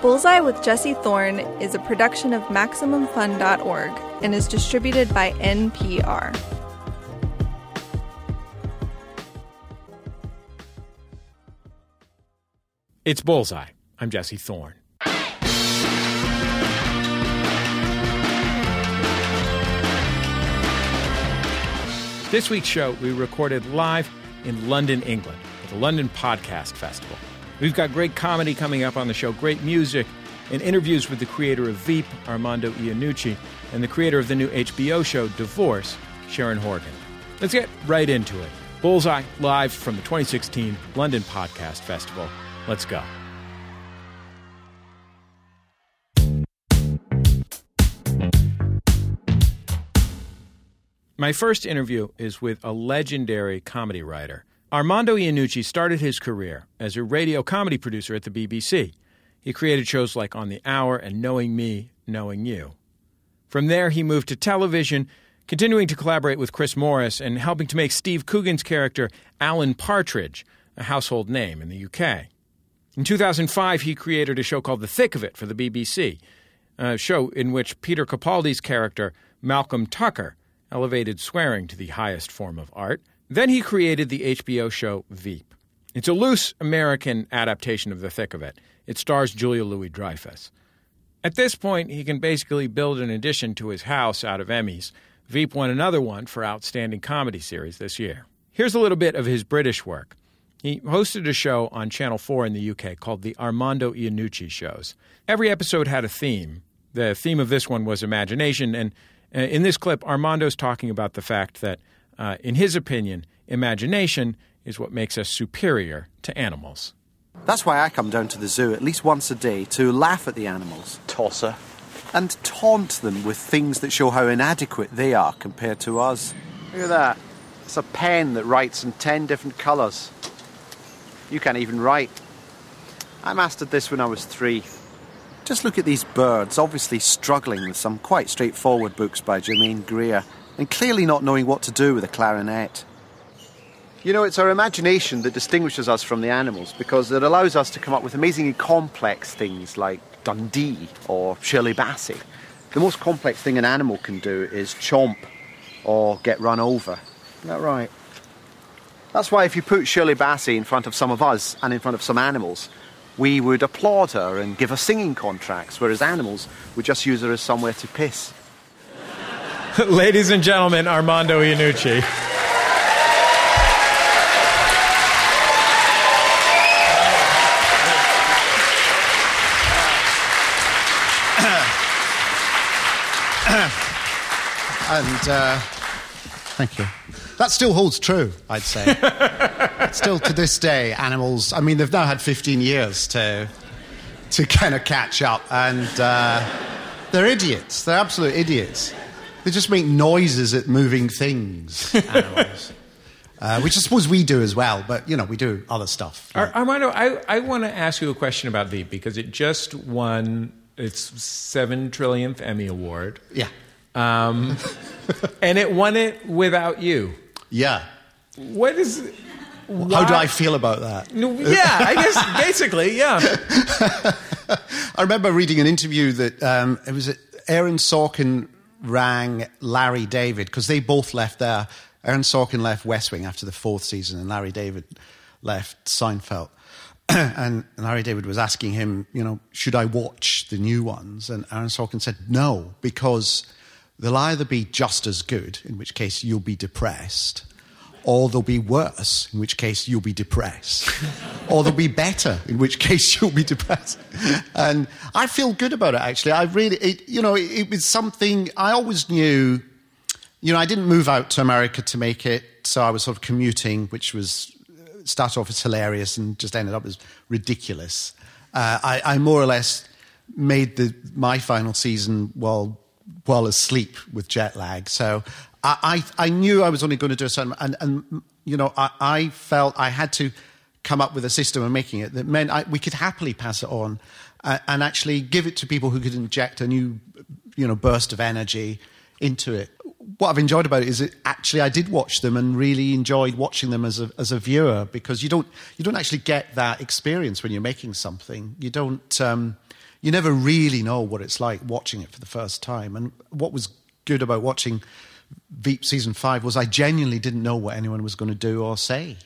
Bullseye with Jesse Thorne is a production of MaximumFun.org and is distributed by NPR. It's Bullseye. I'm Jesse Thorne. This week's show we recorded live in London, England, at the London Podcast Festival. We've got great comedy coming up on the show, great music, and interviews with the creator of Veep, Armando Iannucci, and the creator of the new HBO show Divorce, Sharon Horgan. Let's get right into it. Bullseye, live from the 2016 London Podcast Festival. Let's go. My first interview is with a legendary comedy writer. Armando Iannucci started his career as a radio comedy producer at the BBC. He created shows like On the Hour and Knowing Me, Knowing You. From there, he moved to television, continuing to collaborate with Chris Morris and helping to make Steve Coogan's character, Alan Partridge, a household name in the UK. In 2005, he created a show called The Thick of It for the BBC, a show in which Peter Capaldi's character, Malcolm Tucker, elevated swearing to the highest form of art. Then he created the HBO show Veep. It's a loose American adaptation of The Thick of It. It stars Julia Louis Dreyfus. At this point, he can basically build an addition to his house out of Emmys. Veep won another one for Outstanding Comedy Series this year. Here's a little bit of his British work. He hosted a show on Channel 4 in the UK called The Armando Iannucci Shows. Every episode had a theme. The theme of this one was imagination, and uh, in this clip, Armando's talking about the fact that, uh, in his opinion, imagination is what makes us superior to animals. That's why I come down to the zoo at least once a day to laugh at the animals. Tosser. And taunt them with things that show how inadequate they are compared to us. Look at that. It's a pen that writes in ten different colours. You can't even write. I mastered this when I was three. Just look at these birds, obviously struggling with some quite straightforward books by Germaine Greer, and clearly not knowing what to do with a clarinet. You know, it's our imagination that distinguishes us from the animals because it allows us to come up with amazingly complex things like Dundee or Shirley Bassey. The most complex thing an animal can do is chomp or get run over. Isn't that right? That's why if you put Shirley Bassey in front of some of us and in front of some animals, we would applaud her and give her singing contracts, whereas animals would just use her as somewhere to piss. Ladies and gentlemen, Armando Iannucci. and uh, thank you. That still holds true, I'd say. still to this day, animals. I mean, they've now had 15 years to to kind of catch up, and uh, they're idiots. They're absolute idiots. They just make noises at moving things. Animals. Uh, which I suppose we do as well, but you know we do other stuff. Ar- Armando, I, I want to ask you a question about Veep because it just won its seven trillionth Emmy award. Yeah. Um, and it won it without you. Yeah. What is? How do I feel about that? No, yeah, I guess basically, yeah. I remember reading an interview that um, it was Aaron Sorkin rang Larry David because they both left there. Aaron Sorkin left West Wing after the fourth season, and Larry David left Seinfeld. and Larry David was asking him, you know, should I watch the new ones? And Aaron Sorkin said, no, because they'll either be just as good, in which case you'll be depressed, or they'll be worse, in which case you'll be depressed, or they'll be better, in which case you'll be depressed. And I feel good about it, actually. I really, it, you know, it, it was something I always knew. You know, I didn't move out to America to make it, so I was sort of commuting, which was started off as hilarious and just ended up as ridiculous. Uh, I, I more or less made the, my final season while while asleep with jet lag. So I, I, I knew I was only going to do a certain, and, and you know, I, I felt I had to come up with a system of making it that meant I, we could happily pass it on uh, and actually give it to people who could inject a new, you know, burst of energy into it. What I've enjoyed about it is actually I did watch them and really enjoyed watching them as a, as a viewer because you don't, you don't actually get that experience when you're making something. You don't, um, you never really know what it's like watching it for the first time. And what was good about watching Veep season five was I genuinely didn't know what anyone was going to do or say,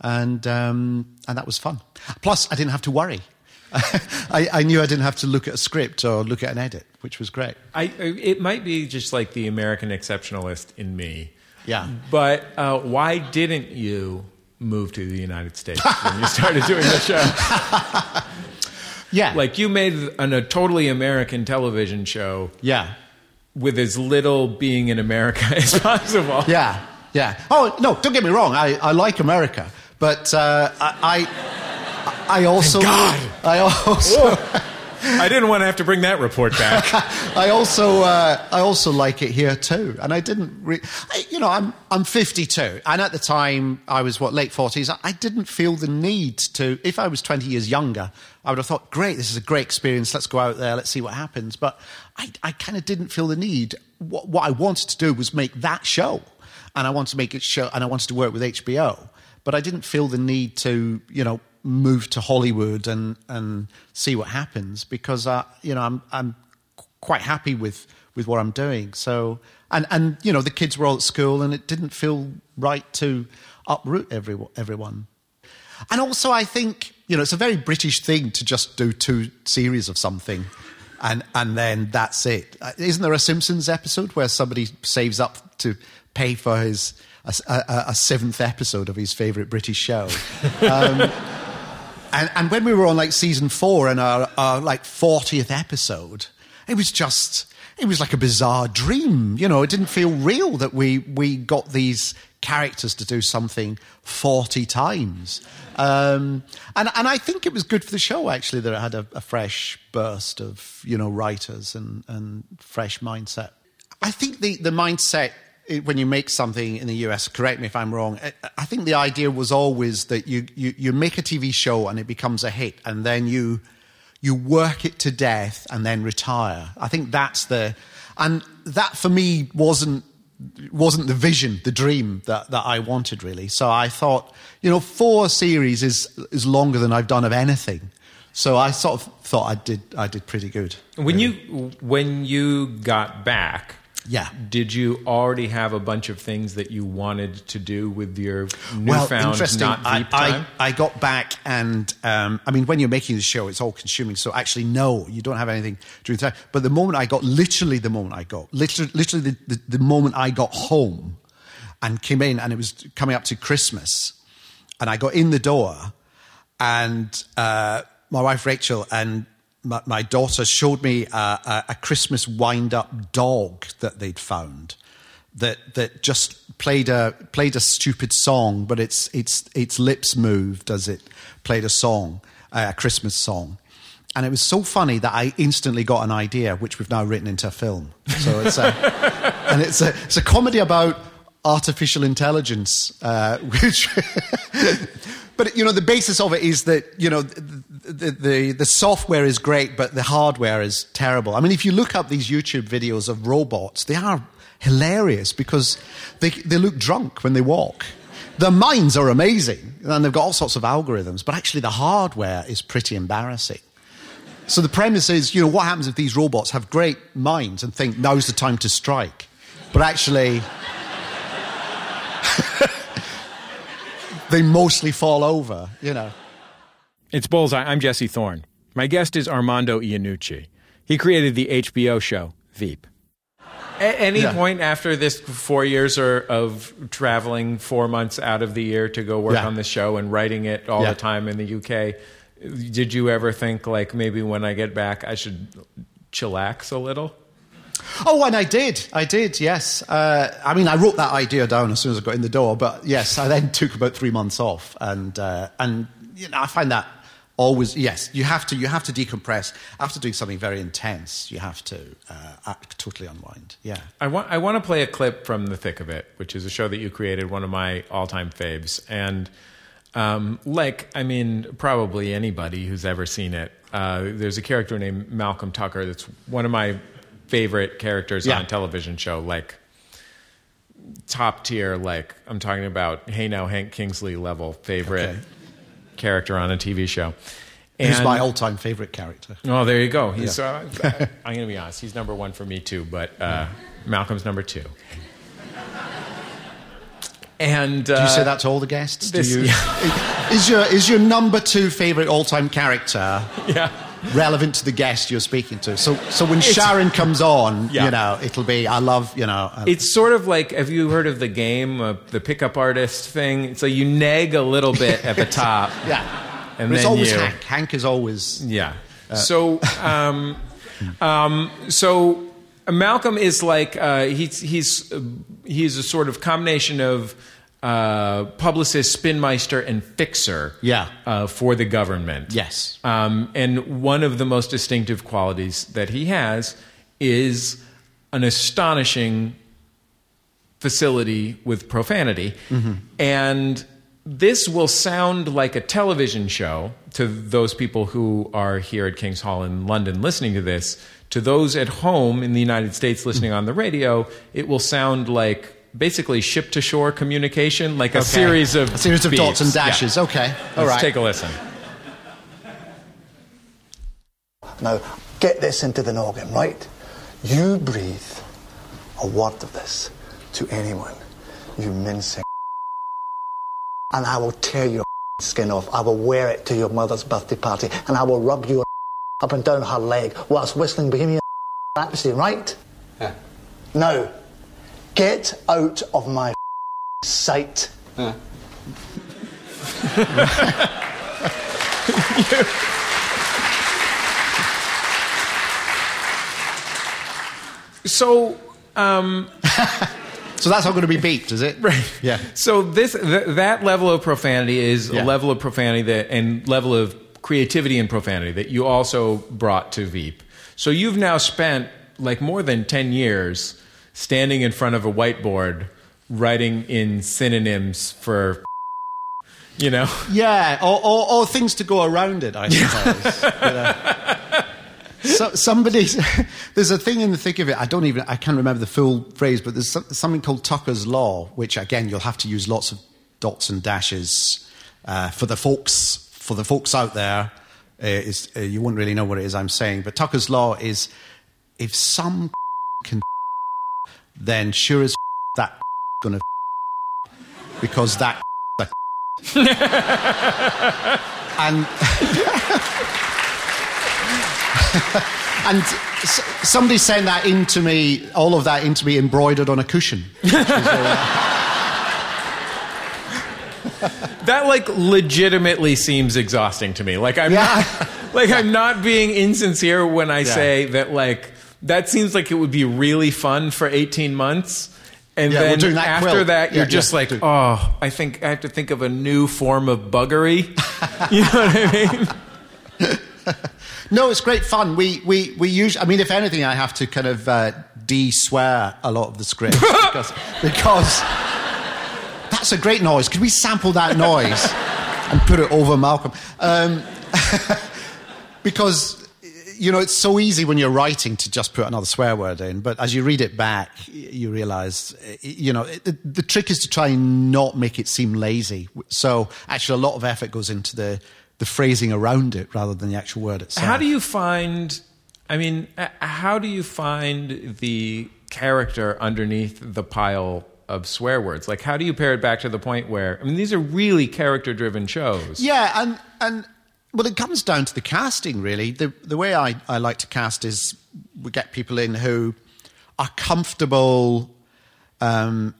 and um, and that was fun. Plus, I didn't have to worry. I, I, knew I didn't have to look at a script or look at an edit, which was great. I, it might be just like the American exceptionalist in me. Yeah. But uh, why didn't you move to the United States when you started doing the show? yeah. Like you made an, a totally American television show. Yeah. With as little being in America as possible. Yeah. Yeah. Oh, no, don't get me wrong. I, I like America. But uh, I, I, I also. God! I also. I didn't want to have to bring that report back. I also, uh, I also like it here too, and I didn't. Re- I, you know, I'm I'm 52, and at the time I was what late 40s. I didn't feel the need to. If I was 20 years younger, I would have thought, great, this is a great experience. Let's go out there, let's see what happens. But I, I kind of didn't feel the need. What, what I wanted to do was make that show, and I wanted to make it show, and I wanted to work with HBO. But I didn't feel the need to, you know, move to Hollywood and and see what happens because uh, you know I'm I'm quite happy with with what I'm doing. So and and you know the kids were all at school and it didn't feel right to uproot every, everyone. And also I think you know it's a very British thing to just do two series of something. And, and then that's it. Uh, isn't there a Simpsons episode where somebody saves up to pay for his a, a, a seventh episode of his favorite British show? Um, and, and when we were on like season four and our, our like 40th episode, it was just, it was like a bizarre dream. You know, it didn't feel real that we, we got these characters to do something 40 times. Um, and, and I think it was good for the show, actually, that it had a, a fresh burst of, you know, writers and, and fresh mindset. I think the, the mindset when you make something in the US, correct me if I'm wrong, I think the idea was always that you, you, you make a TV show and it becomes a hit, and then you, you work it to death and then retire. I think that's the, and that for me wasn't, wasn't the vision, the dream that, that I wanted really. So I thought, you know, four series is, is longer than I've done of anything. So I sort of thought I did, I did pretty good. When really. you, when you got back, yeah. Did you already have a bunch of things that you wanted to do with your newfound well, interesting. not I, time? I, I, got back and um, I mean, when you're making the show, it's all consuming. So actually, no, you don't have anything during the time. But the moment I got, literally the moment I got, literally, literally the, the, the moment I got home and came in, and it was coming up to Christmas, and I got in the door, and uh, my wife Rachel and my, my daughter showed me a, a, Christmas wind up dog that they'd found that that just played a played a stupid song, but its its its lips moved as it played a song, a Christmas song, and it was so funny that I instantly got an idea, which we've now written into a film. So it's a and it's a it's a comedy about artificial intelligence, uh, which. but you know the basis of it is that you know the, the, the software is great, but the hardware is terrible. I mean, if you look up these YouTube videos of robots, they are hilarious because they, they look drunk when they walk. Their minds are amazing, and they've got all sorts of algorithms, but actually the hardware is pretty embarrassing. So the premise is, you know, what happens if these robots have great minds and think now's the time to strike, but actually they mostly fall over, you know. It's Bullseye. I'm Jesse Thorne. My guest is Armando Iannucci. He created the HBO show Veep. At any yeah. point after this four years or of traveling four months out of the year to go work yeah. on the show and writing it all yeah. the time in the UK, did you ever think like maybe when I get back I should chillax a little? Oh, and I did. I did, yes. Uh, I mean, I wrote that idea down as soon as I got in the door, but yes, I then took about three months off. And, uh, and you know, I find that always yes you have to you have to decompress after doing something very intense you have to uh, totally unwind yeah i want i want to play a clip from the thick of it which is a show that you created one of my all-time faves and um, like i mean probably anybody who's ever seen it uh, there's a character named malcolm tucker that's one of my favorite characters yeah. on a television show like top tier like i'm talking about hey now hank kingsley level favorite okay character on a TV show. And- my all-time favorite character? Oh, there you go. He's. Uh, I'm going to be honest. He's number one for me too, but uh, Malcolm's number two. And uh, Do you say that to all the guests? Do this- you, is your is your number two favorite all-time character Yeah. Relevant to the guest you're speaking to? So so when Sharon comes on, Yeah. you know, it'll be I love you know. uh, It's sort of like have you heard of the game, uh, the pickup artist thing? It's like you nag a little bit at the top. yeah, and but it's always you- Hank. Hank is always Yeah. so, um, um, so Malcolm is like uh, he's he's uh, he's a sort of combination of uh, publicist, spinmeister, and fixer. Yeah. Uh, for the government. Yes. Um, and one of the most distinctive qualities that he has is an astonishing facility with profanity. And this will sound like a television show to those people who are here at King's Hall in London listening to this. To those at home in the United States listening on the radio, it will sound like basically ship to shore communication, like a Okay. series of a series of dots and beeps. Yeah. dashes. Okay, all Let's right. take a listen. Now, get this into the noggin, right? You breathe a word of this to anyone, you mincing and I will tear your skin off. I will wear it to your mother's birthday party, and I will rub your up and down her leg whilst whistling Bohemian Rhapsody, right? Yeah. Now, get out of my sight. So, um, So that's all going to be beeped, is it? Right. Yeah. So this th- that level of profanity is Yeah. a level of profanity that and level of creativity and profanity that you also brought to Veep. So you've now spent like more than 10 years standing in front of a whiteboard writing in synonyms for you know. Yeah, or, or, or things to go around it, I suppose. But, uh, so, somebody, there's a thing in the thick of it. I don't even, I can't remember the full phrase, but there's something called Tucker's Law, which again you'll have to use lots of dots and dashes uh, for the folks, for the folks out there. Uh, is, uh, you won't really know what it is I'm saying, but Tucker's Law is if some can, then sure as that gonna because that and and somebody sent that into me, all of that into me embroidered on a cushion. That like legitimately seems exhausting to me. Like I'm Yeah. not like I'm not being insincere when I Yeah. say that like that seems like it would be really fun for 18 months. And Yeah, then that after quilt. that, you're Yeah, just yeah. like, oh, I think I have to think of a new form of buggery. you know what I mean? No, it's great fun. We we we usually. I mean, if anything, I have to kind of uh, de-swear a lot of the script because because that's a great noise. Could we sample that noise and put it over Malcolm? Um, because you know it's so easy when you're writing to just put another swear word in, but as you read it back, you realise you know it, the, the trick is to try and not make it seem lazy. So actually, a lot of effort goes into the the phrasing around it rather than the actual word itself. How do you find? I mean, uh, how do you find the character underneath the pile of swear words? Like, how do you pare it back to the point where? I mean, these are really character-driven shows. Yeah, and and well, it comes down to the casting. Really, the the way I, I like to cast is we get people in who are comfortable. Um,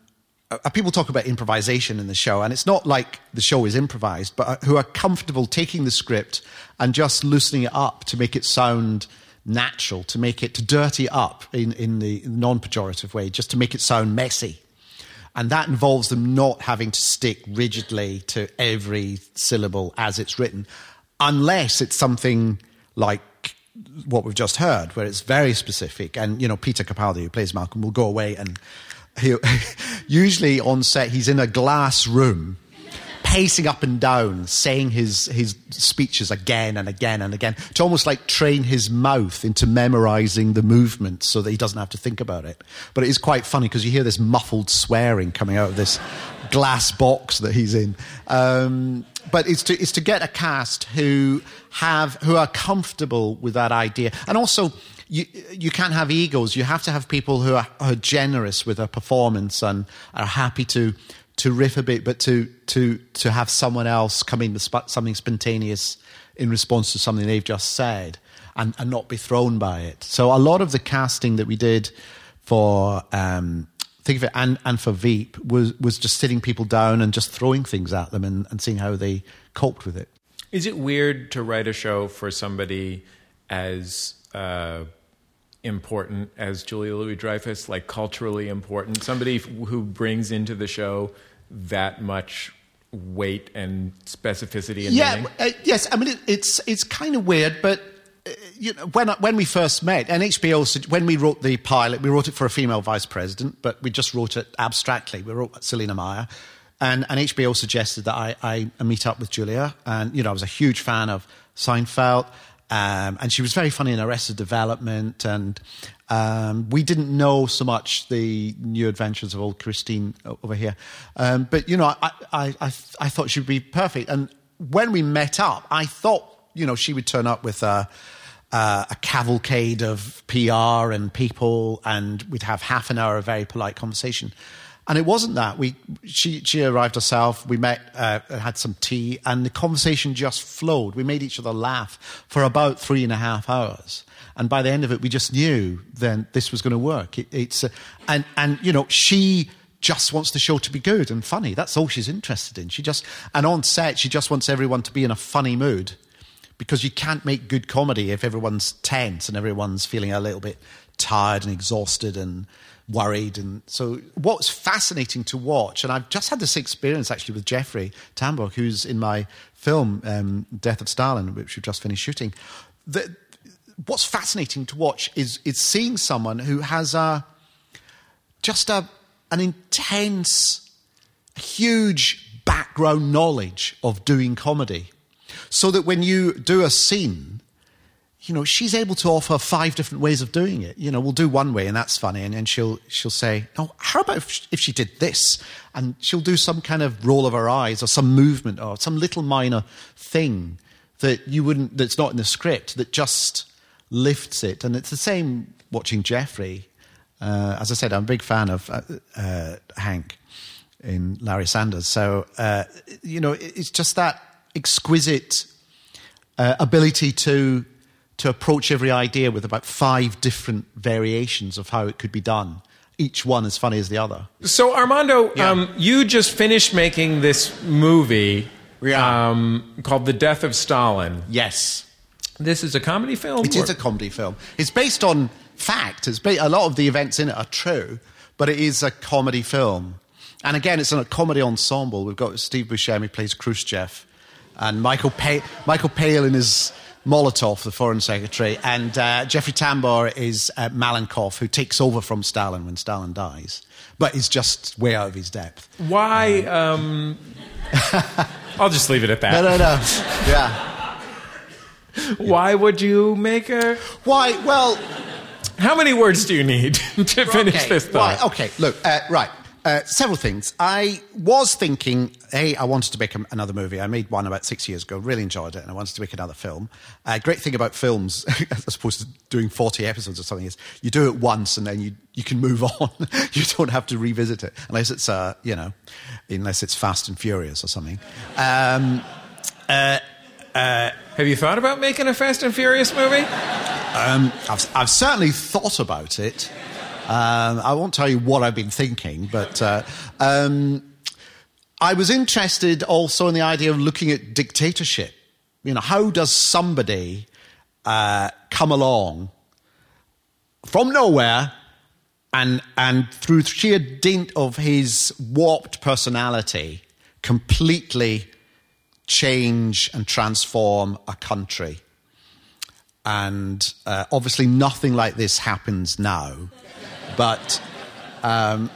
uh, people talk about improvisation in the show, and it's not like the show is improvised, but uh, who are comfortable taking the script and just loosening it up to make it sound natural, to make it to dirty up in in the non-pejorative way, just to make it sound messy. And that involves them not having to stick rigidly to every syllable as it's written, unless it's something like what we've just heard, where it's very specific. And, you know, Peter Capaldi, who plays Malcolm, will go away and he'll, usually on set, he's in a glass room pacing up and down, saying his, his speeches again and again and again, to almost like train his mouth into memorizing the movements so that he doesn't have to think about it. But it is quite funny because you hear this muffled swearing coming out of this glass box that he's in. Um, but it's to, it's to get a cast who have who are comfortable with that idea, and also you you can't have egos. You have to have people who are, are generous with a performance and are happy to to riff a bit, but to to to have someone else come in with sp- something spontaneous in response to something they've just said, and, and not be thrown by it. So a lot of the casting that we did for um, thick of it and, and for Veep was was just sitting people down and just throwing things at them and, and seeing how they coped with it. Is it weird to write a show for somebody as uh, important as Julia Louis Dreyfus, like culturally important, somebody who brings into the show that much weight and specificity and yeah, meaning? uh, yes. I mean, it, it's it's kind of weird, but you know, when when we first met, and HBO when we wrote the pilot, we wrote it for a female vice president, but we just wrote it abstractly. We wrote Selina Meyer, and and HBO suggested that I, I meet up with Julia, and you know, I was a huge fan of Seinfeld. Um, and she was very funny in Arrested Development, and um, we didn't know so much the new adventures of old Christine over here. Um, but you know, I, I, I, I thought she'd be perfect. And when we met up, I thought you know she would turn up with a, uh, a cavalcade of PR and people, and we'd have half an hour of very polite conversation. And it wasn't that. We she she arrived herself. We met, uh, had some tea, and the conversation just flowed. We made each other laugh for about three and a half hours. And by the end of it, we just knew then this was going to work. It, it's uh, and and you know she just wants the show to be good and funny. That's all she's interested in. She just and on set she just wants everyone to be in a funny mood because you can't make good comedy if everyone's tense and everyone's feeling a little bit tired and exhausted and worried. And so, what's fascinating to watch, and I've just had this experience actually with Jeffrey Tambor, who's in my film um, Death of Stalin, which we've just finished shooting. The, what's fascinating to watch is is seeing someone who has a just a an intense, huge background knowledge of doing comedy so that when you do a scene, you know, she's able to offer five different ways of doing it. You know, we'll do one way and that's funny. And then she'll, she'll say, oh, how about if she, if she did this? And she'll do some kind of roll of her eyes or some movement or some little minor thing that you wouldn't, that's not in the script that just lifts it. And it's the same watching Jeffrey. Uh, as I said, I'm a big fan of uh, uh, Hank in Larry Sanders. So, uh, you know, it- it's just that exquisite uh, ability to to approach every idea with about five different variations of how it could be done, each one as funny as the other. So Armando, Yeah. um, you just finished making this movie Yeah. um, called The Death of Stalin. Yes, This is a comedy film. it is a comedy film. It's based on fact. It's ba- a lot of the events in it are true, but it is a comedy film. And again, it's a comedy ensemble. We've got Steve Buscemi plays Khrushchev, and Michael pa- Michael Palin is Molotov, the foreign secretary, and uh, Jeffrey Tambor is uh, Malenkov, who takes over from Stalin when Stalin dies, but is just way out of his depth. Why? Um, I'll just leave it at that. No, no, no. Yeah. Why would you make a? Why? Well, How many words do you need to finish okay, this thought? Right, okay, look, uh, right. Uh, several things. I was thinking, hey, I wanted to make a, another movie. I made one about six years ago, really enjoyed it, and I wanted to make another film. Uh, great thing about films, as opposed to doing 40 episodes or something, is you do it once and then you, you can move on. you don't have to revisit it, unless it's, uh, you know, unless it's Fast and Furious or something. Um, Have you thought about making a Fast and Furious movie? I've, I've certainly thought about it. Um, I won't tell you what I've been thinking, but uh, um, I was interested also in the idea of looking at dictatorship. You know, how does somebody uh, come along from nowhere and and through sheer dint of his warped personality, completely change and transform a country? and uh, obviously nothing like this happens now but um,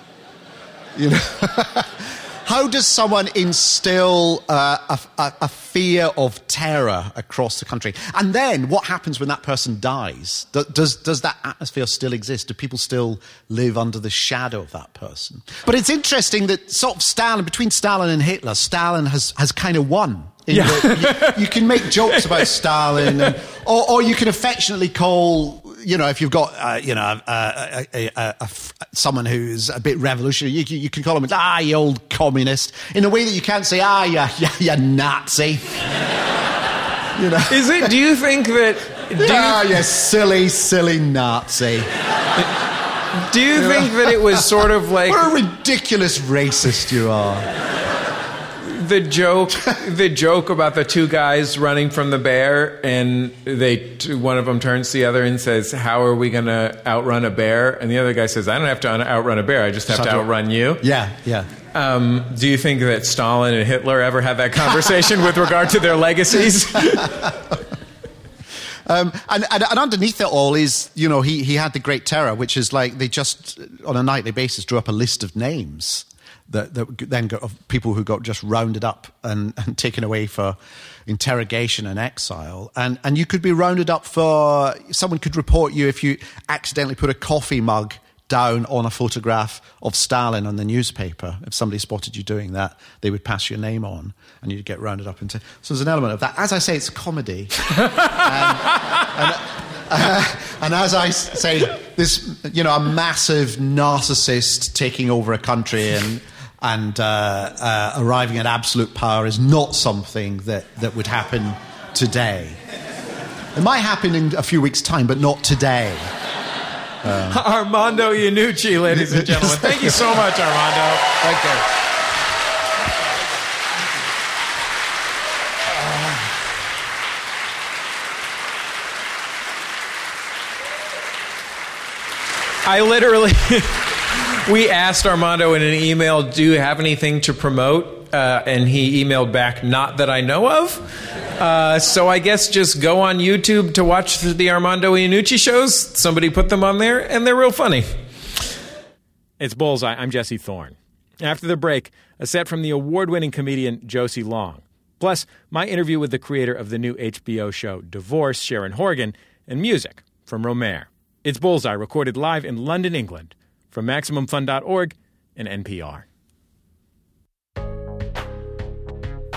you know how does someone instill uh, a, a, a fear of terror across the country? And then what happens when that person dies? Do- Does, does that atmosphere still exist? Do people still live under the shadow of that person? But it's interesting that sort of Stalin, between Stalin and Hitler, Stalin has, has kind of won. In that you, you can make jokes about Stalin, and, or, or you can affectionately call you know, if you've got, uh, you know, uh, a, a, a, a, someone who's a bit revolutionary, you, you, can call them, ah, you old communist, in a way that you can't say, ah, you, you, you Nazi. you know? Is it? Do you think that? Do ah, you, you silly, silly Nazi. do you think that it was sort of like What a ridiculous racist you are. The joke? The joke about the two guys running from the bear, and they one of them turns to the other and says, "How are we going to outrun a bear?" And the other guy says, "I don't have to outrun a bear. I just have to to- outrun you." Yeah, yeah. Um, do you think that Stalin and Hitler ever had that conversation with regard to their legacies? Um, and, and, and underneath it all is, you know, he, he had the Great Terror, which is like they just, on a nightly basis, drew up a list of names that, that then got, people who got just rounded up and, and taken away for interrogation and exile. And, and you could be rounded up for, someone could report you if you accidentally put a coffee mug down on a photograph of Stalin on the newspaper. If somebody spotted you doing that, they would pass your name on and you'd get rounded up into. So there's an element of that. As I say, it's comedy. Uh, and as I say, this, you know, a massive narcissist taking over a country and, and uh, uh, arriving at absolute power is not something that, that would happen today. It might happen in a few weeks' time, but not today. Armando Iannucci, ladies and gentlemen. Thank you so much, Armando. Thank you. I literally, we asked Armando in an email, do you have anything to promote? Uh, and he emailed back, not that I know of. Uh, so I guess just go on YouTube to watch the Armando Iannucci shows. Somebody put them on there, and they're real funny. It's Bullseye. I'm Jesse Thorne. After the break, a set from the award winning comedian Josie Long. Plus, my interview with the creator of the new HBO show Divorce, Sharon Horgan, and music from Romare. It's Bullseye, recorded live in London, England, from MaximumFun.org and NPR.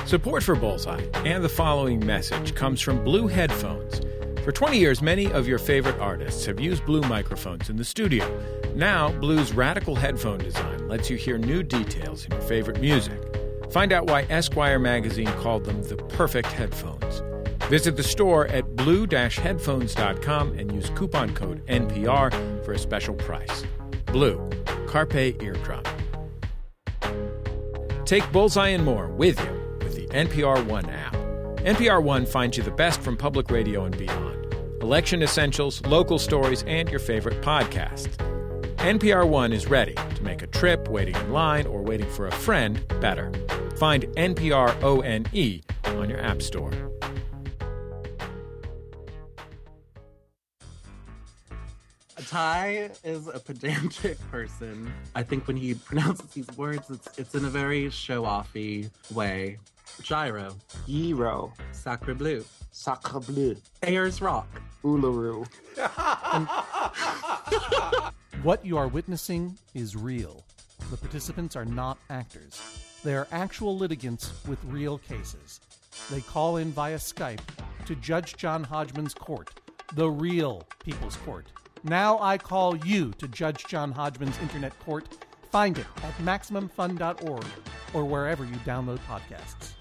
Support for Bullseye and the following message comes from Blue Headphones. For 20 years, many of your favorite artists have used Blue microphones in the studio. Now, Blue's radical headphone design lets you hear new details in your favorite music. Find out why Esquire magazine called them the perfect headphones. Visit the store at blue-headphones.com and use coupon code NPR for a special price. Blue, Carpe Eardrum. Take Bullseye and more with you with the NPR One app. NPR One finds you the best from public radio and beyond election essentials, local stories, and your favorite podcasts. NPR One is ready to make a trip, waiting in line, or waiting for a friend better. Find NPR ONE on your App Store. Ty is a pedantic person. I think when he pronounces these words, it's it's in a very show-offy way. Gyro, Gyro, Sacre Bleu, Sacre Bleu, Ayers Rock. Uluru. What you are witnessing is real. The participants are not actors. They are actual litigants with real cases. They call in via Skype to Judge John Hodgman's court, the real People's Court. Now I call you to Judge John Hodgman's internet court. Find it at MaximumFun.org or wherever you download podcasts.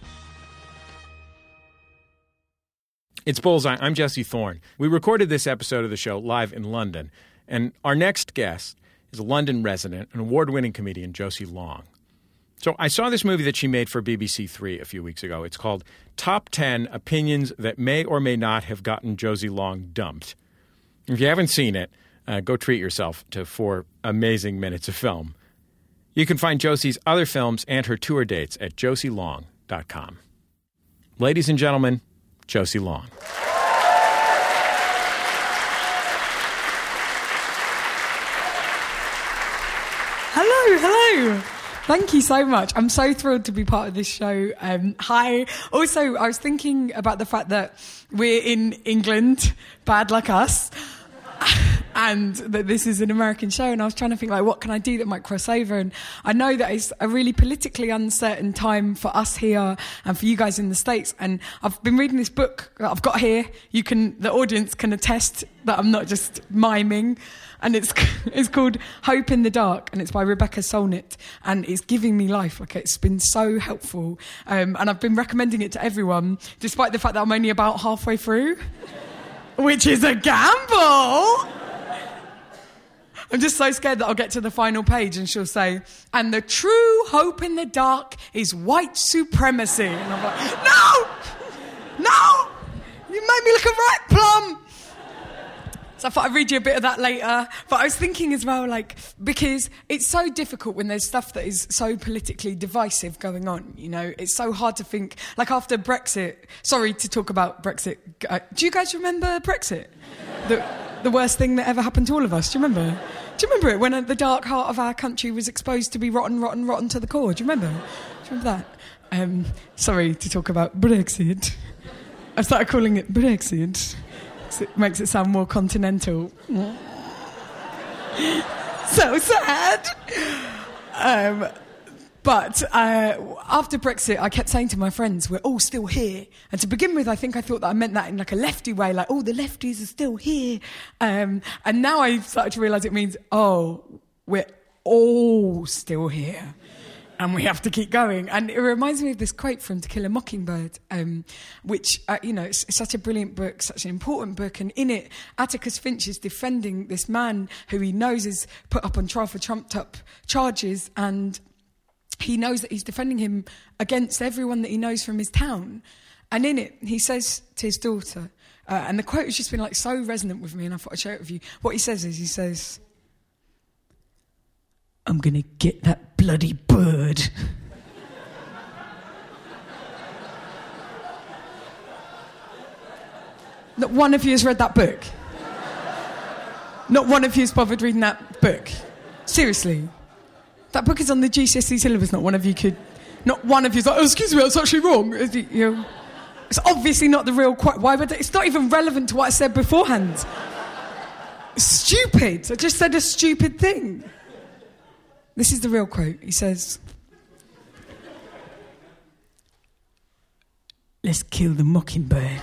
It's Bullseye. I'm Jesse Thorne. We recorded this episode of the show live in London, and our next guest is a London resident and award winning comedian, Josie Long. So I saw this movie that she made for BBC Three a few weeks ago. It's called Top 10 Opinions That May or May Not Have Gotten Josie Long Dumped. If you haven't seen it, uh, go treat yourself to four amazing minutes of film. You can find Josie's other films and her tour dates at josielong.com. Ladies and gentlemen, Josie Long. Hello, hello. Thank you so much. I'm so thrilled to be part of this show. Um, hi. Also, I was thinking about the fact that we're in England, bad like us, and that this is an American show. And I was trying to think, like, what can I do that might cross over? And I know that it's a really politically uncertain time for us here and for you guys in the States. And I've been reading this book that I've got here. You can, the audience can attest that I'm not just miming and it's it's called Hope in the Dark, and it's by Rebecca Solnit, and it's giving me life. Like it's been so helpful, um, and I've been recommending it to everyone, despite the fact that I'm only about halfway through, which is a gamble. I'm just so scared that I'll get to the final page and she'll say, and the true hope in the dark is white supremacy. And I'm like, no! No! You made me look a right plum! So I thought I'd read you a bit of that later. But I was thinking as well, like, because it's so difficult when there's stuff that is so politically divisive going on, you know? It's so hard to think, like after Brexit, sorry to talk about Brexit. Uh, do you guys remember Brexit? The, the worst thing that ever happened to all of us. Do you remember? Do you remember it when the dark heart of our country was exposed to be rotten, rotten, rotten to the core? Do you remember? Do you remember that? Um, sorry to talk about Brexit. I started calling it Brexit it makes it sound more continental. so sad. Um, but uh, after Brexit, I kept saying to my friends, "We're all still here." And to begin with, I think I thought that I meant that in like a lefty way, like, "Oh, the lefties are still here." Um, and now I've started to realise it means, "Oh, we're all still here." And we have to keep going. And it reminds me of this quote from To Kill a Mockingbird, um, which, uh, you know, it's, it's, such a brilliant book, such an important book. And in it, Atticus Finch is defending this man who he knows is put up on trial for trumped up charges. And he knows that he's defending him against everyone that he knows from his town. And in it, he says to his daughter, uh, and the quote has just been like so resonant with me, and I thought I'd share it with you. What he says is, he says, I'm going to get that bloody bird. Not one of you has read that book. Not one of you has bothered reading that book. Seriously. That book is on the GCSE syllabus. Not one of you could. Not one of you's like, oh, excuse me, that's actually wrong. It's obviously not the real quote. Why would it? It's not even relevant to what I said beforehand. stupid. I just said a stupid thing. This is the real quote. He says, Let's kill the mockingbird.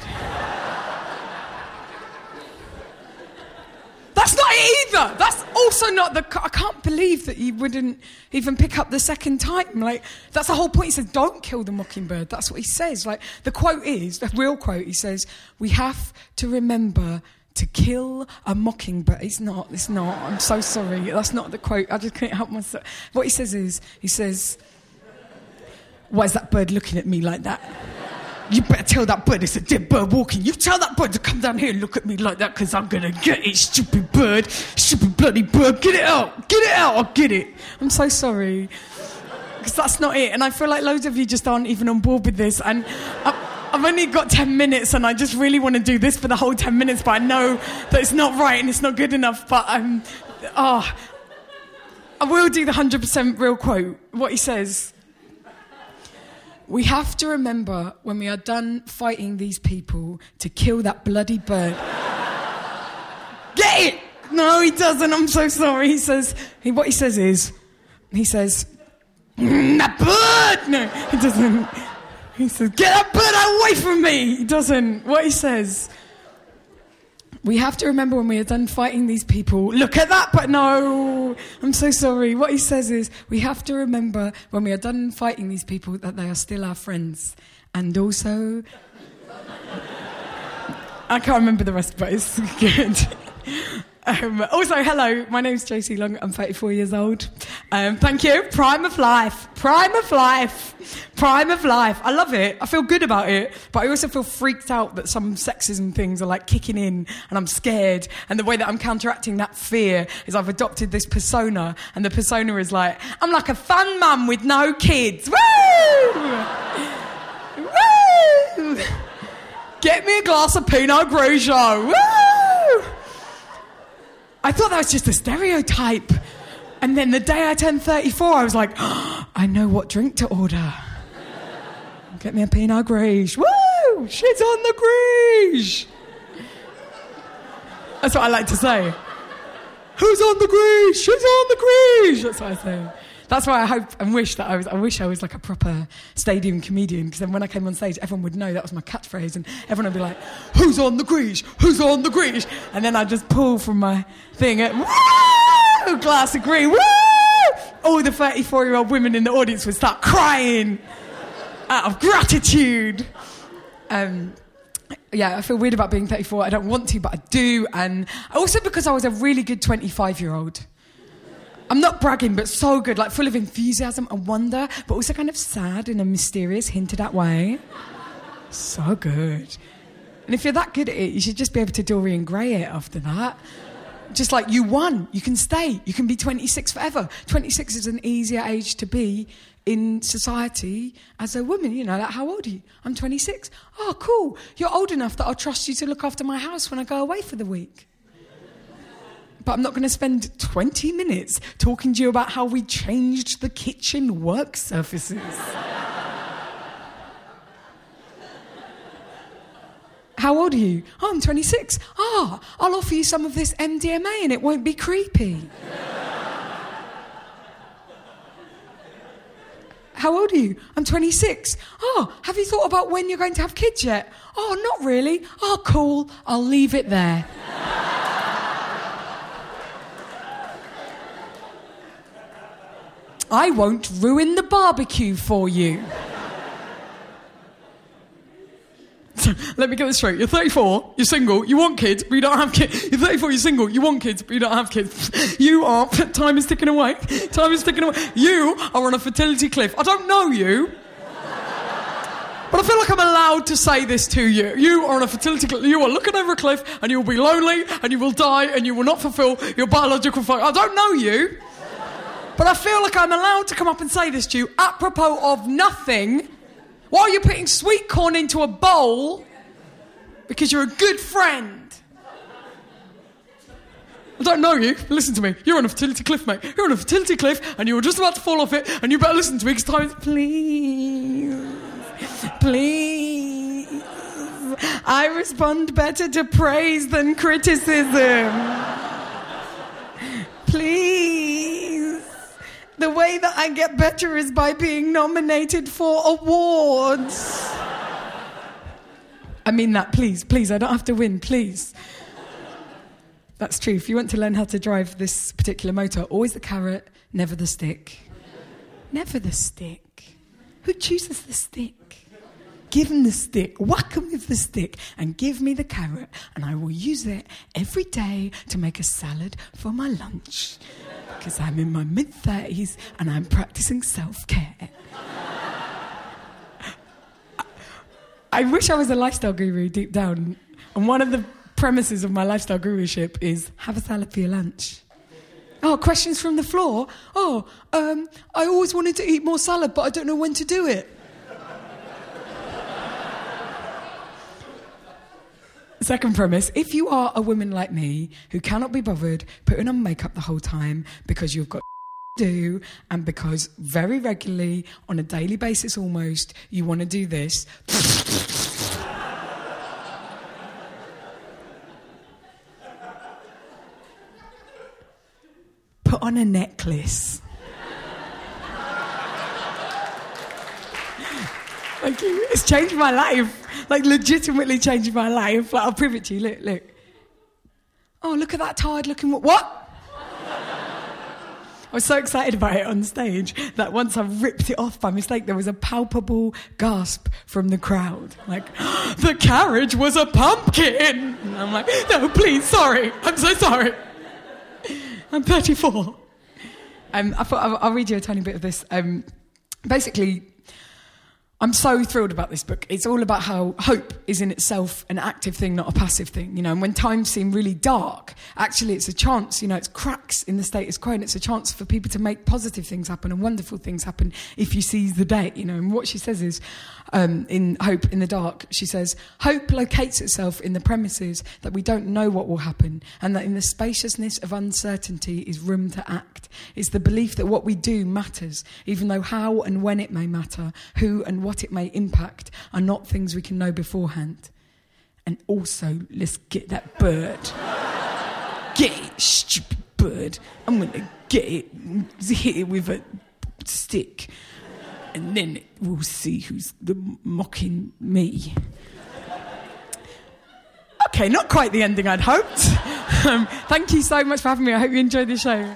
That's not it either. That's also not the. I can't believe that you wouldn't even pick up the second time. Like, that's the whole point. He says, Don't kill the mockingbird. That's what he says. Like, the quote is, the real quote, he says, We have to remember to kill a mockingbird. It's not, it's not. I'm so sorry. That's not the quote. I just couldn't help myself. What he says is, he says, Why is that bird looking at me like that? You better tell that bird it's a dead bird walking. You tell that bird to come down here and look at me like that because I'm going to get it, stupid bird. Stupid bloody bird. Get it out. Get it out. I'll get it. I'm so sorry. Because that's not it. And I feel like loads of you just aren't even on board with this. And. I, I've only got 10 minutes and I just really want to do this for the whole 10 minutes, but I know that it's not right and it's not good enough. But um, oh, I will do the 100% real quote. What he says We have to remember when we are done fighting these people to kill that bloody bird. Get it! No, he doesn't. I'm so sorry. He says, he, what he says is, he says, mm, that bird! No, he doesn't. He says, Get that bird away from me! He doesn't. What he says, we have to remember when we are done fighting these people, look at that, but no, I'm so sorry. What he says is, we have to remember when we are done fighting these people that they are still our friends. And also, I can't remember the rest, but it's good. Um, also, hello, my name's Josie Long. I'm 34 years old. Um, thank you. Prime of life. Prime of life. Prime of life. I love it. I feel good about it. But I also feel freaked out that some sexism things are like kicking in and I'm scared. And the way that I'm counteracting that fear is I've adopted this persona. And the persona is like, I'm like a fun mum with no kids. Woo! Woo! Get me a glass of Pinot Grigio. Woo! I thought that was just a stereotype. And then the day I turned 34, I was like, I know what drink to order. Get me a Pinot Grigio. Woo! She's on the Grigio. That's what I like to say. Who's on the Grigio? She's on the Grigio. That's what I say. That's why I hope and wish that I was. I wish I was like a proper stadium comedian because then when I came on stage, everyone would know that was my catchphrase, and everyone would be like, "Who's on the Grigio? Who's on the Grigio?" And then I'd just pull from my thing at woo, glass of green, woo. All the 34 year old women in the audience would start crying out of gratitude. Um, yeah, I feel weird about being 34. I don't want to, but I do. And also because I was a really good 25 year old. I'm not bragging, but so good, like full of enthusiasm and wonder, but also kind of sad in a mysterious, hinted at way. So good. And if you're that good at it, you should just be able to Dorian Gray it after that. Just like you won, you can stay, you can be 26 forever. 26 is an easier age to be in society as a woman. You know, like, how old are you? I'm 26. Oh, cool. You're old enough that I'll trust you to look after my house when I go away for the week. But I'm not going to spend 20 minutes talking to you about how we changed the kitchen work surfaces. How old are you? Oh, I'm 26. Ah, I'll offer you some of this MDMA and it won't be creepy. How old are you? I'm 26. Oh, have you thought about when you're going to have kids yet? Oh, not really. Oh, cool. I'll leave it there. I won't ruin the barbecue for you. Let me get this straight. You're 34, you're single, you want kids, but you don't have kids. You're 34, you're single, you want kids, but you don't have kids. You are, time is ticking away. Time is ticking away. You are on a fertility cliff. I don't know you. But I feel like I'm allowed to say this to you. You are on a fertility cliff. You are looking over a cliff and you will be lonely and you will die and you will not fulfill your biological function. I don't know you. But I feel like I'm allowed to come up and say this to you apropos of nothing while you're putting sweet corn into a bowl because you're a good friend. I don't know you. Listen to me. You're on a fertility cliff, mate. You're on a fertility cliff and you were just about to fall off it and you better listen to me because time is. Please. Please. I respond better to praise than criticism. Please. The way that I get better is by being nominated for awards. I mean that, please, please. I don't have to win, please. That's true. If you want to learn how to drive this particular motor, always the carrot, never the stick. Never the stick. Who chooses the stick? Give him the stick, whack him with the stick, and give me the carrot, and I will use it every day to make a salad for my lunch because I'm in my mid 30s and I'm practicing self care. I wish I was a lifestyle guru deep down. And one of the premises of my lifestyle guruship is have a salad for your lunch. Oh, questions from the floor? Oh, um, I always wanted to eat more salad, but I don't know when to do it. Second premise if you are a woman like me who cannot be bothered putting on makeup the whole time because you've got to do and because very regularly on a daily basis almost you want to do this put on a necklace Thank you. It's changed my life. Like, legitimately changed my life. Like, I'll prove it to you. Look, look. Oh, look at that tired looking. What? I was so excited about it on stage that once I ripped it off by mistake, there was a palpable gasp from the crowd. Like, the carriage was a pumpkin. And I'm like, no, please, sorry. I'm so sorry. I'm 34. Um, I thought I'll, I'll read you a tiny bit of this. Um, basically, I'm so thrilled about this book. It's all about how hope is in itself an active thing, not a passive thing. You know, and when times seem really dark, actually it's a chance, you know, it's cracks in the status quo and it's a chance for people to make positive things happen and wonderful things happen if you seize the day, you know. And what she says is, um, in Hope in the Dark, she says, Hope locates itself in the premises that we don't know what will happen and that in the spaciousness of uncertainty is room to act. It's the belief that what we do matters, even though how and when it may matter, who and what it may impact are not things we can know beforehand. And also, let's get that bird. get it, stupid bird. I'm going to get it, hit it with a stick, and then we'll see who's mocking me. Okay, not quite the ending I'd hoped. Um, thank you so much for having me. I hope you enjoyed the show.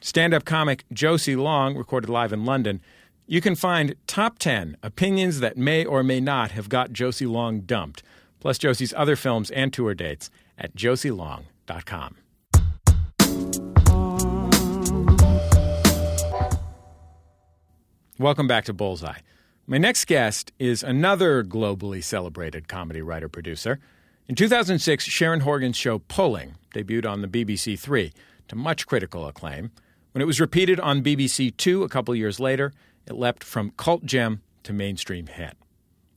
Stand up comic Josie Long, recorded live in London. You can find top 10 opinions that may or may not have got Josie Long dumped, plus Josie's other films and tour dates at josielong.com. Welcome back to Bullseye. My next guest is another globally celebrated comedy writer producer. In 2006, Sharon Horgan's show Pulling debuted on the BBC Three to much critical acclaim. When it was repeated on BBC Two a couple years later, it leapt from cult gem to mainstream hit.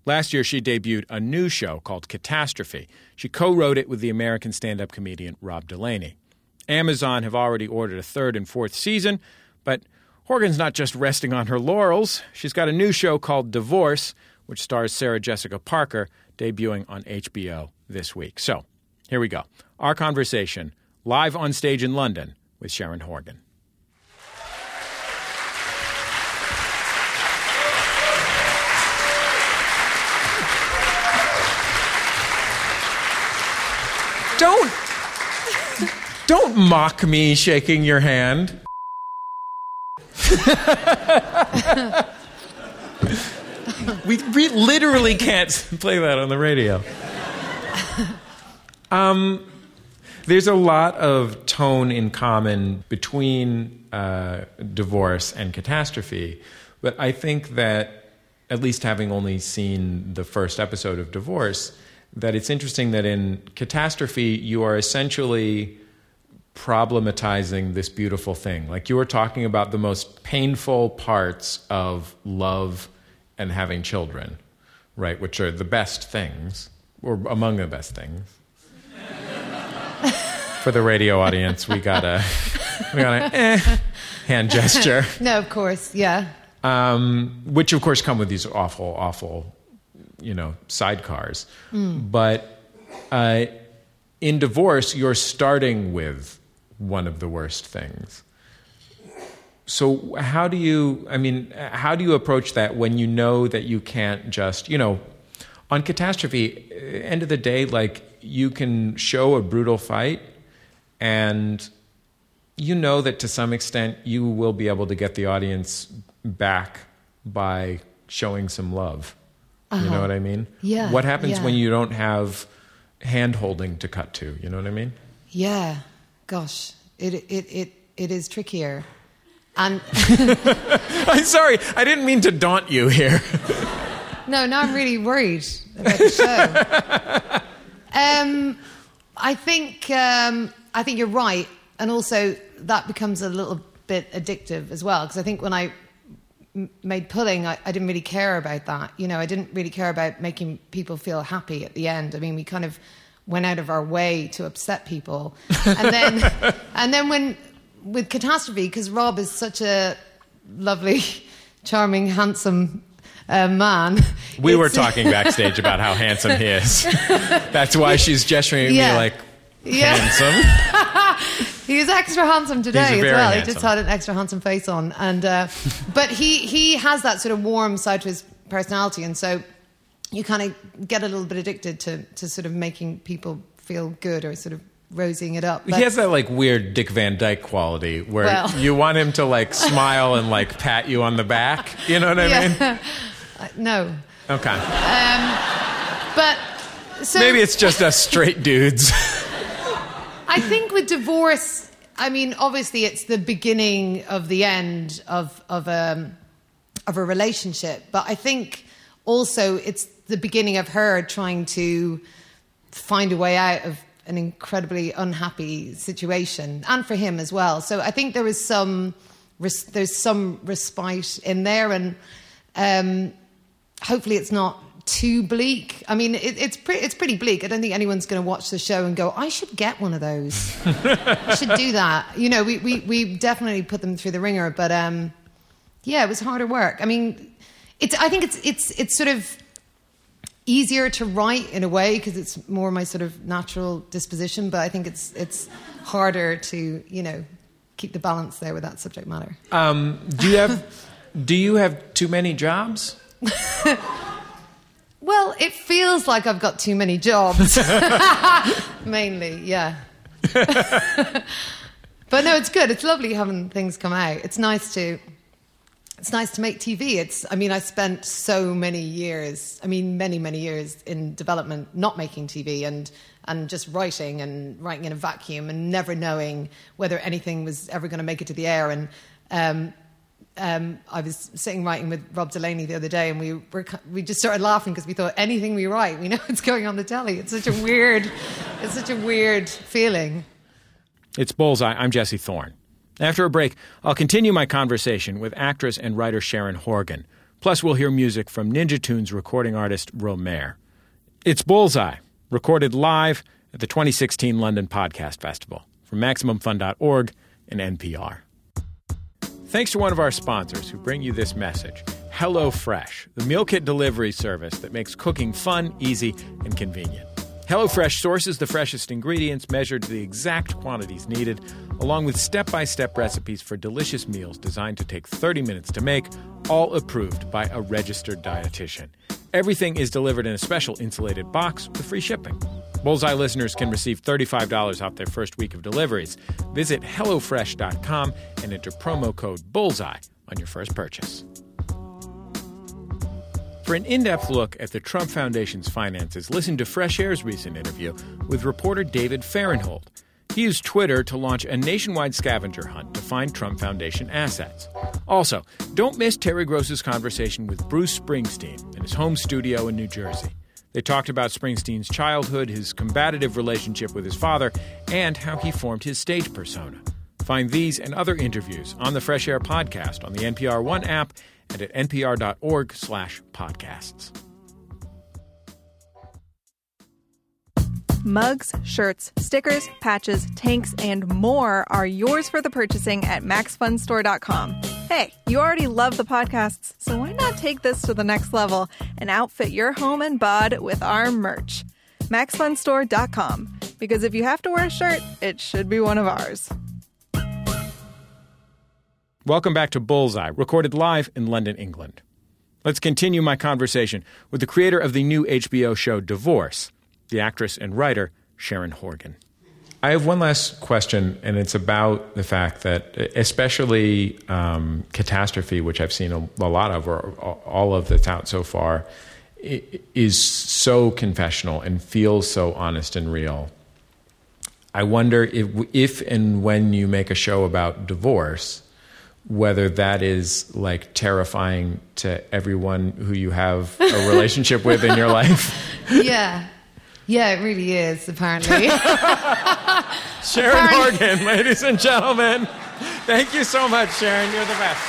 Last year, she debuted a new show called Catastrophe. She co wrote it with the American stand up comedian Rob Delaney. Amazon have already ordered a third and fourth season, but Horgan's not just resting on her laurels. She's got a new show called Divorce, which stars Sarah Jessica Parker, debuting on HBO this week. So, here we go. Our conversation, live on stage in London, with Sharon Horgan. Don't don't mock me shaking your hand. we re- literally can't play that on the radio. Um, there's a lot of tone in common between uh, divorce and catastrophe, but I think that, at least having only seen the first episode of Divorce, that it's interesting that in catastrophe, you are essentially problematizing this beautiful thing. Like you were talking about the most painful parts of love and having children, right? Which are the best things, or among the best things. For the radio audience, we got a we got a eh, hand gesture. No, of course, yeah. Um, which of course come with these awful, awful, you know, sidecars. Mm. But uh, in divorce, you're starting with one of the worst things. So how do you? I mean, how do you approach that when you know that you can't just, you know, on catastrophe? End of the day, like you can show a brutal fight, and you know that to some extent you will be able to get the audience back by showing some love. You know Uh-huh. what I mean? Yeah, What happens yeah. when you don't have hand holding to cut to? You know what I mean? Yeah, gosh, it it it it is trickier, and I'm sorry, I didn't mean to daunt you here. no, now I'm really worried about the show. um, I think um, I think you're right, and also that becomes a little bit addictive as well because I think when I m- made pulling, I, I didn't really care about that. You know, I didn't really care about making people feel happy at the end. I mean, we kind of went out of our way to upset people, and then and then when with catastrophe, because Rob is such a lovely, charming, handsome uh, man. We were talking backstage about how handsome he is. That's why she's gesturing at Yeah. me like Yeah. handsome. he is extra handsome today as well. He just had an extra handsome face on, and uh, but he he has that sort of warm side to his personality, and so you kind of get a little bit addicted to to sort of making people feel good or sort of rosying it up. But- he has that like weird Dick Van Dyke quality where Well. you want him to like smile and like pat you on the back. You know what I mean? yeah. Uh, no, Okay. um, but so Maybe it's just us straight dudes. I think with divorce, I mean, obviously, it's the beginning of the end of of a of a relationship, but I think also it's the beginning of her trying to find a way out of an incredibly unhappy situation, and for him as well. So I think there is some res- there's some respite in there, and um, hopefully it's not too bleak. I mean, it, it's pretty it's pretty bleak. I don't think anyone's going to watch the show and go, "I should get one of those. I should do that." You know, we we we definitely put them through the wringer, but um, yeah, it was harder work. I mean, it's I think it's it's it's sort of easier to write in a way because it's more my sort of natural disposition, but I think it's it's harder to you know keep the balance there with that subject matter. Um, do you have do you have too many jobs? Well, it feels like I've got too many jobs. Mainly, yeah. but no, it's good. It's lovely having things come out. It's nice to it's nice to make TV. It's I mean, I spent so many years, I mean many, many years in development not making TV and and just writing and writing in a vacuum and never knowing whether anything was ever going to make it to the air and um, um, I was sitting writing with Rob Delaney the other day, and we were we just started laughing because we thought anything we write, we know it's going on the telly. It's such a weird, it's such a weird feeling. It's Bullseye. I'm Jesse Thorne. After a break, I'll continue my conversation with actress and writer Sharon Horgan. Plus, we'll hear music from Ninja Tunes recording artist Romare. It's Bullseye, recorded live at the 2016 London Podcast Festival from MaximumFun.org and NPR. Thanks to one of our sponsors who bring you this message HelloFresh, the meal kit delivery service that makes cooking fun, easy, and convenient. HelloFresh sources the freshest ingredients measured to the exact quantities needed, along with step by step recipes for delicious meals designed to take 30 minutes to make, all approved by a registered dietitian. Everything is delivered in a special insulated box with free shipping. Bullseye listeners can receive $35 off their first week of deliveries. Visit HelloFresh.com and enter promo code BULLSEYE on your first purchase. For an in depth look at the Trump Foundation's finances, listen to Fresh Air's recent interview with reporter David Fahrenthold. He used Twitter to launch a nationwide scavenger hunt to find Trump Foundation assets. Also, don't miss Terry Gross's conversation with Bruce Springsteen in his home studio in New Jersey. They talked about Springsteen's childhood, his combative relationship with his father, and how he formed his stage persona. Find these and other interviews on the Fresh Air podcast on the NPR One app and at npr.org slash podcasts. Mugs, shirts, stickers, patches, tanks, and more are yours for the purchasing at MaxFunStore.com. Hey, you already love the podcasts, so why not take this to the next level and outfit your home and bod with our merch? MaxFunStore.com. Because if you have to wear a shirt, it should be one of ours. Welcome back to Bullseye, recorded live in London, England. Let's continue my conversation with the creator of the new HBO show Divorce, the actress and writer Sharon Horgan. I have one last question, and it's about the fact that, especially um, Catastrophe, which I've seen a, a, lot of, or all of that's out so far, is so confessional and feels so honest and real. I wonder if, if and when you make a show about divorce, whether that is like terrifying to everyone who you have a relationship with in your life. Yeah. Yeah, it really is, apparently. Sharon apparently. Horgan, ladies and gentlemen. Thank you so much, Sharon. You're the best.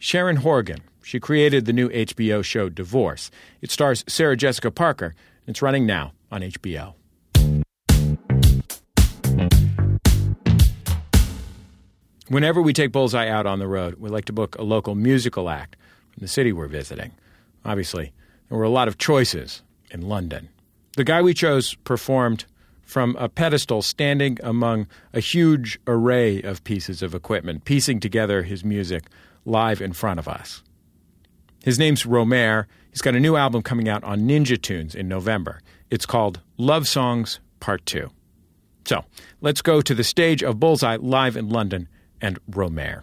Sharon Horgan. She created the new HBO show Divorce. It stars Sarah Jessica Parker. It's running now on HBO. Whenever we take Bullseye out on the road, we like to book a local musical act from the city we're visiting. Obviously, there were a lot of choices in London. The guy we chose performed from a pedestal standing among a huge array of pieces of equipment, piecing together his music live in front of us. His name's Romare. He's got a new album coming out on Ninja Tunes in November. It's called Love Songs Part 2. So let's go to the stage of Bullseye live in London and Romare.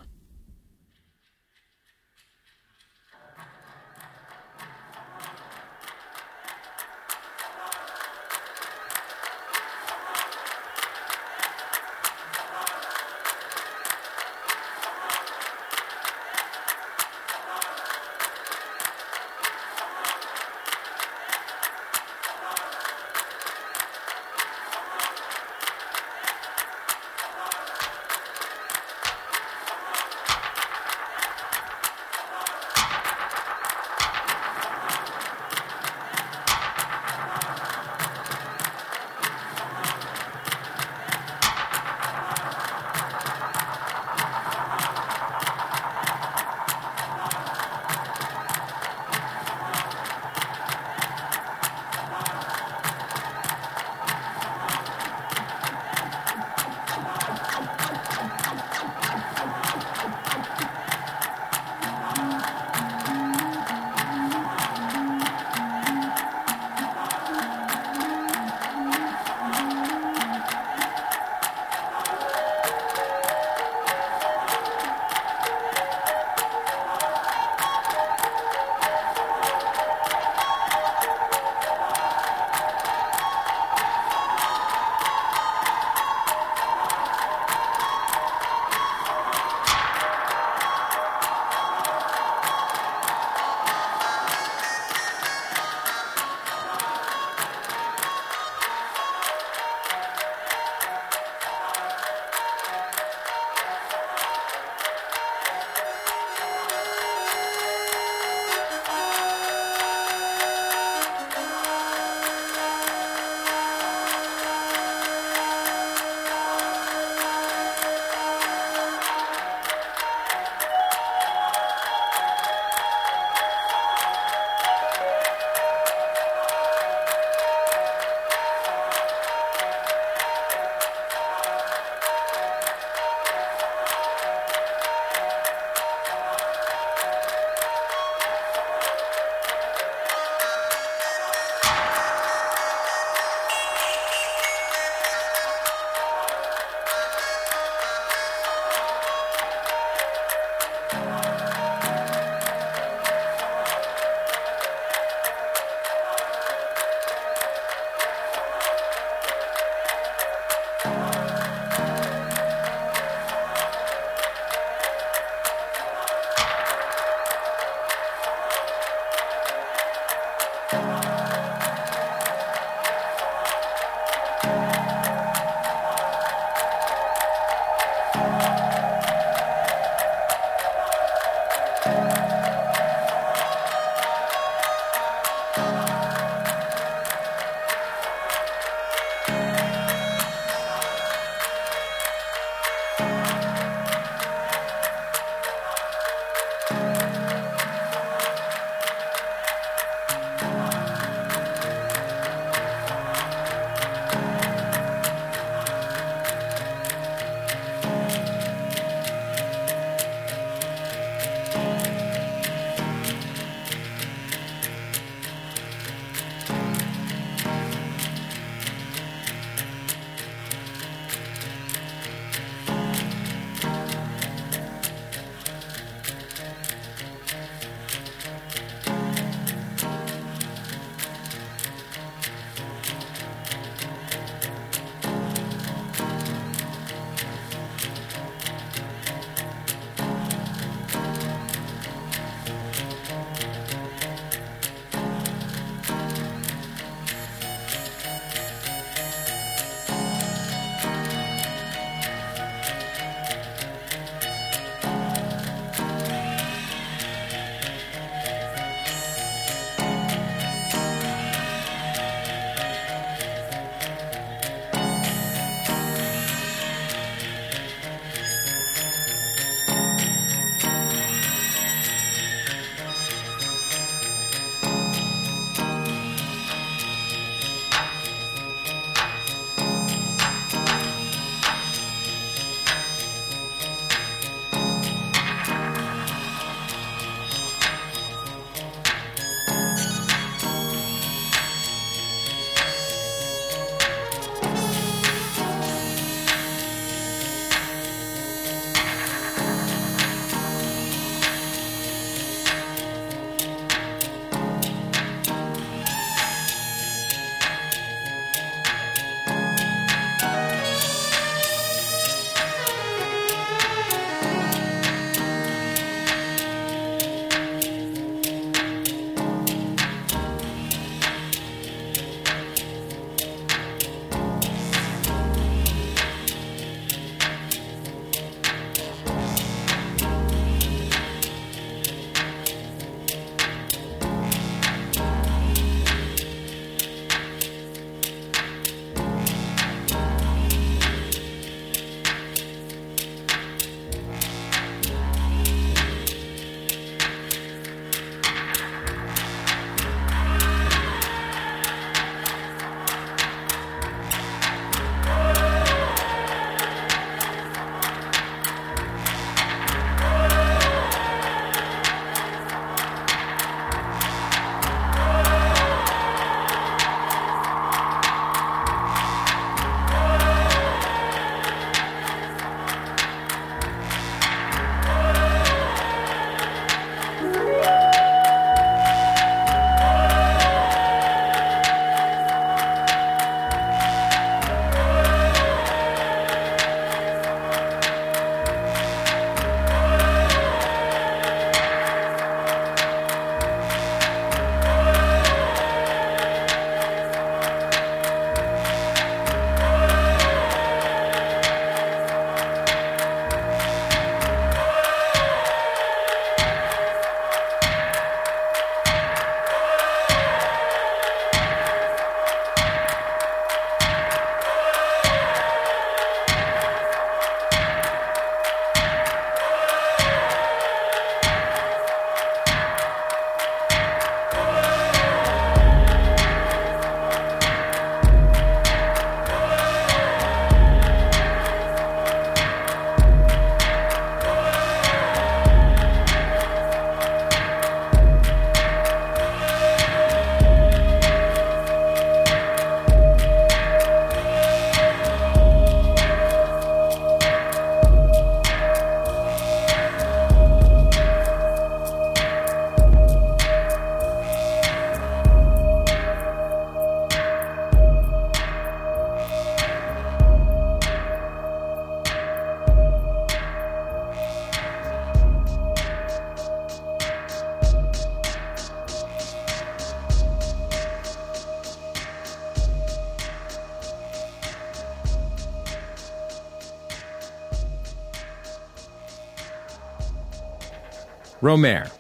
Romare.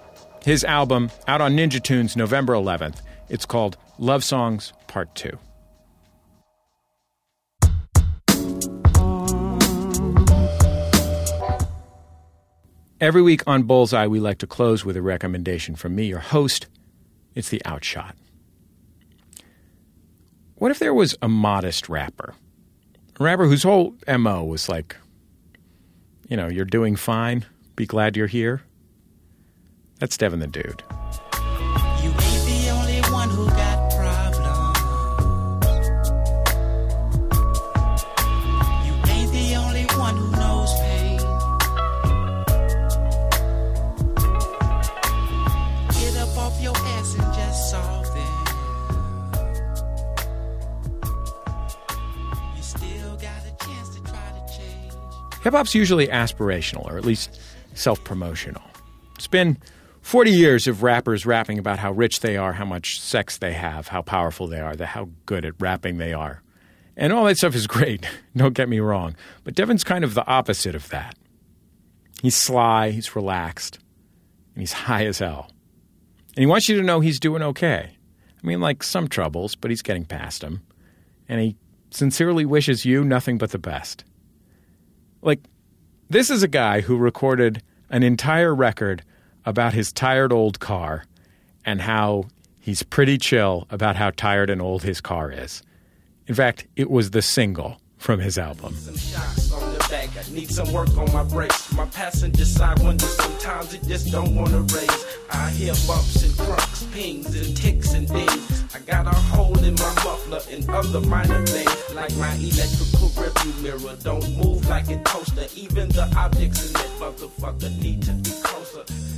His album, out on Ninja Tunes November 11th. It's called Love Songs Part 2. Every week on Bullseye, we like to close with a recommendation from me, your host. It's the Outshot. What if there was a modest rapper? A rapper whose whole MO was like, you know, you're doing fine, be glad you're here? That's Devin the Dude. You ain't the only one who got problems. You ain't the only one who knows pain. Get up off your ass and just solve it. You still got a chance to try to change. Hip hop's usually aspirational, or at least self promotional. It's been 40 years of rappers rapping about how rich they are, how much sex they have, how powerful they are, how good at rapping they are. And all that stuff is great, don't get me wrong. But Devin's kind of the opposite of that. He's sly, he's relaxed, and he's high as hell. And he wants you to know he's doing okay. I mean, like some troubles, but he's getting past them. And he sincerely wishes you nothing but the best. Like, this is a guy who recorded an entire record about his tired old car and how he's pretty chill about how tired and old his car is. In fact, it was the single from his album. I need some work on my brakes. My passenger side window sometimes it just don't wanna raise. I hear bumps and crunks, pings and ticks and dings. I got a hole in my muffler and other minor things like my electrical rearview mirror don't move like a toaster. Even the objects in that motherfucker need to be closer.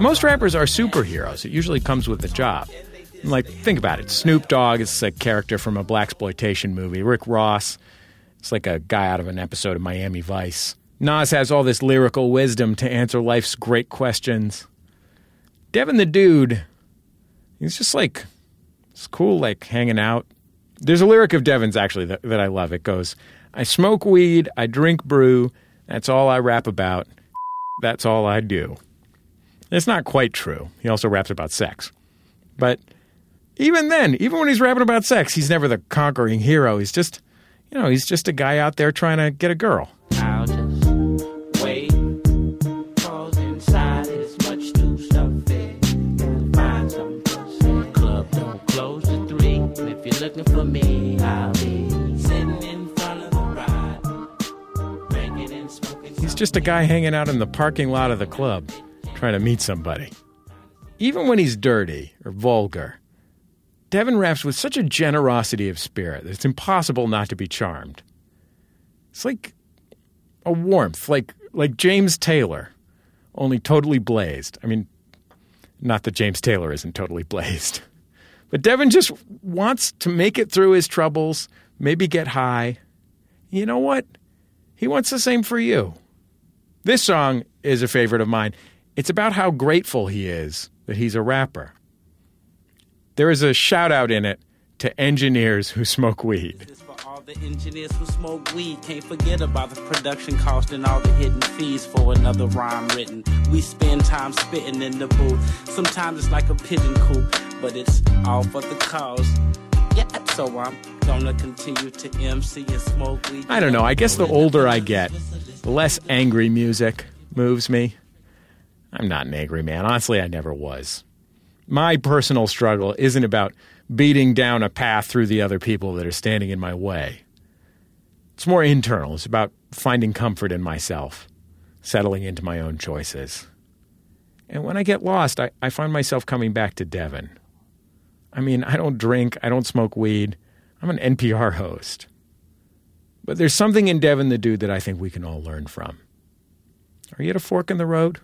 Most rappers are superheroes. It usually comes with the job. Like, think about it. Snoop Dogg is a character from a blaxploitation movie. Rick Ross, it's like a guy out of an episode of Miami Vice. Nas has all this lyrical wisdom to answer life's great questions. Devin the Dude, he's just like, it's cool, like hanging out. There's a lyric of Devin's actually that, that I love. It goes, I smoke weed, I drink brew, that's all I rap about, that's all I do. It's not quite true. He also raps about sex. But even then, even when he's rapping about sex, he's never the conquering hero. He's just, you know, he's just a guy out there trying to get a girl. I'll just wait. Cause inside is much too stuffy. Find some. Club don't close to three. And if you're looking for me, I'll be He's just a guy hanging out in the parking lot of the club trying to meet somebody. Even when he's dirty or vulgar, Devin raps with such a generosity of spirit that it's impossible not to be charmed. It's like a warmth, like like James Taylor, only totally blazed. I mean, not that James Taylor isn't totally blazed. But Devin just wants to make it through his troubles, maybe get high. You know what? He wants the same for you. This song is a favorite of mine. It's about how grateful he is that he's a rapper. There is a shout out in it to engineers who smoke weed. This for all the engineers who smoke weed. Can't forget about the production cost and all the hidden fees for another rhyme written. We spend time spitting in the booth. Sometimes it's like a pigeon coop, but it's all for the cause. Yeah, so I'm gonna continue to MC and smoke weed. I don't know. I guess the older I get, less angry music moves me. I'm not an angry man. Honestly, I never was. My personal struggle isn't about beating down a path through the other people that are standing in my way. It's more internal. It's about finding comfort in myself, settling into my own choices. And when I get lost, I, I find myself coming back to Devin. I mean, I don't drink, I don't smoke weed, I'm an NPR host. But there's something in Devin the Dude that I think we can all learn from. Are you at a fork in the road?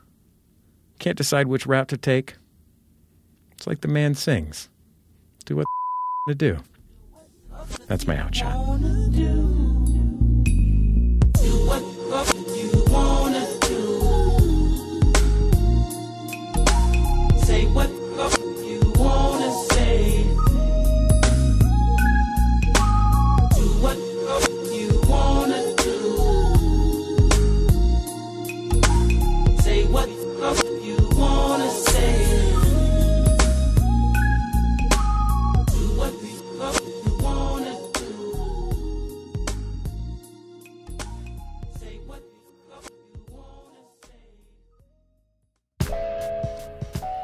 Can't decide which route to take? It's like the man sings. Do what to do. That's my outshot.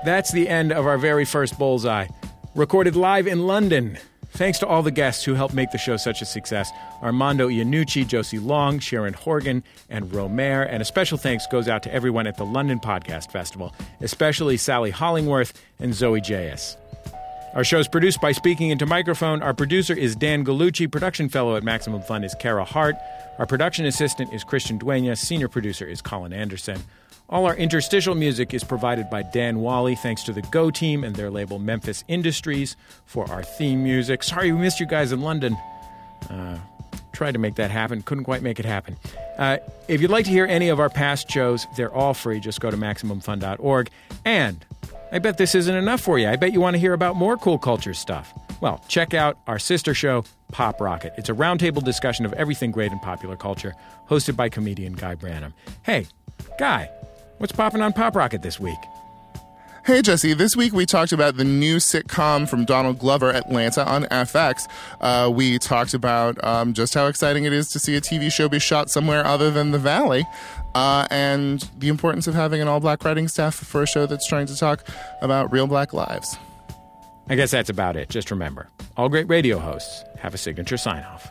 That's the end of our very first Bullseye, recorded live in London. Thanks to all the guests who helped make the show such a success Armando Iannucci, Josie Long, Sharon Horgan, and Romare. And a special thanks goes out to everyone at the London Podcast Festival, especially Sally Hollingworth and Zoe J.S. Our show is produced by Speaking Into Microphone. Our producer is Dan Gallucci. Production fellow at Maximum Fun is Kara Hart. Our production assistant is Christian Duenas. Senior producer is Colin Anderson. All our interstitial music is provided by Dan Wally, thanks to the Go team and their label Memphis Industries for our theme music. Sorry we missed you guys in London. Uh, tried to make that happen, couldn't quite make it happen. Uh, if you'd like to hear any of our past shows, they're all free. Just go to MaximumFun.org. And I bet this isn't enough for you. I bet you want to hear about more cool culture stuff. Well, check out our sister show, Pop Rocket. It's a roundtable discussion of everything great in popular culture, hosted by comedian Guy Branum. Hey, Guy, what's popping on Pop Rocket this week? Hey, Jesse. This week we talked about the new sitcom from Donald Glover, Atlanta, on FX. Uh, we talked about um, just how exciting it is to see a TV show be shot somewhere other than the Valley, uh, and the importance of having an all black writing staff for a show that's trying to talk about real black lives. I guess that's about it. Just remember all great radio hosts have a signature sign off.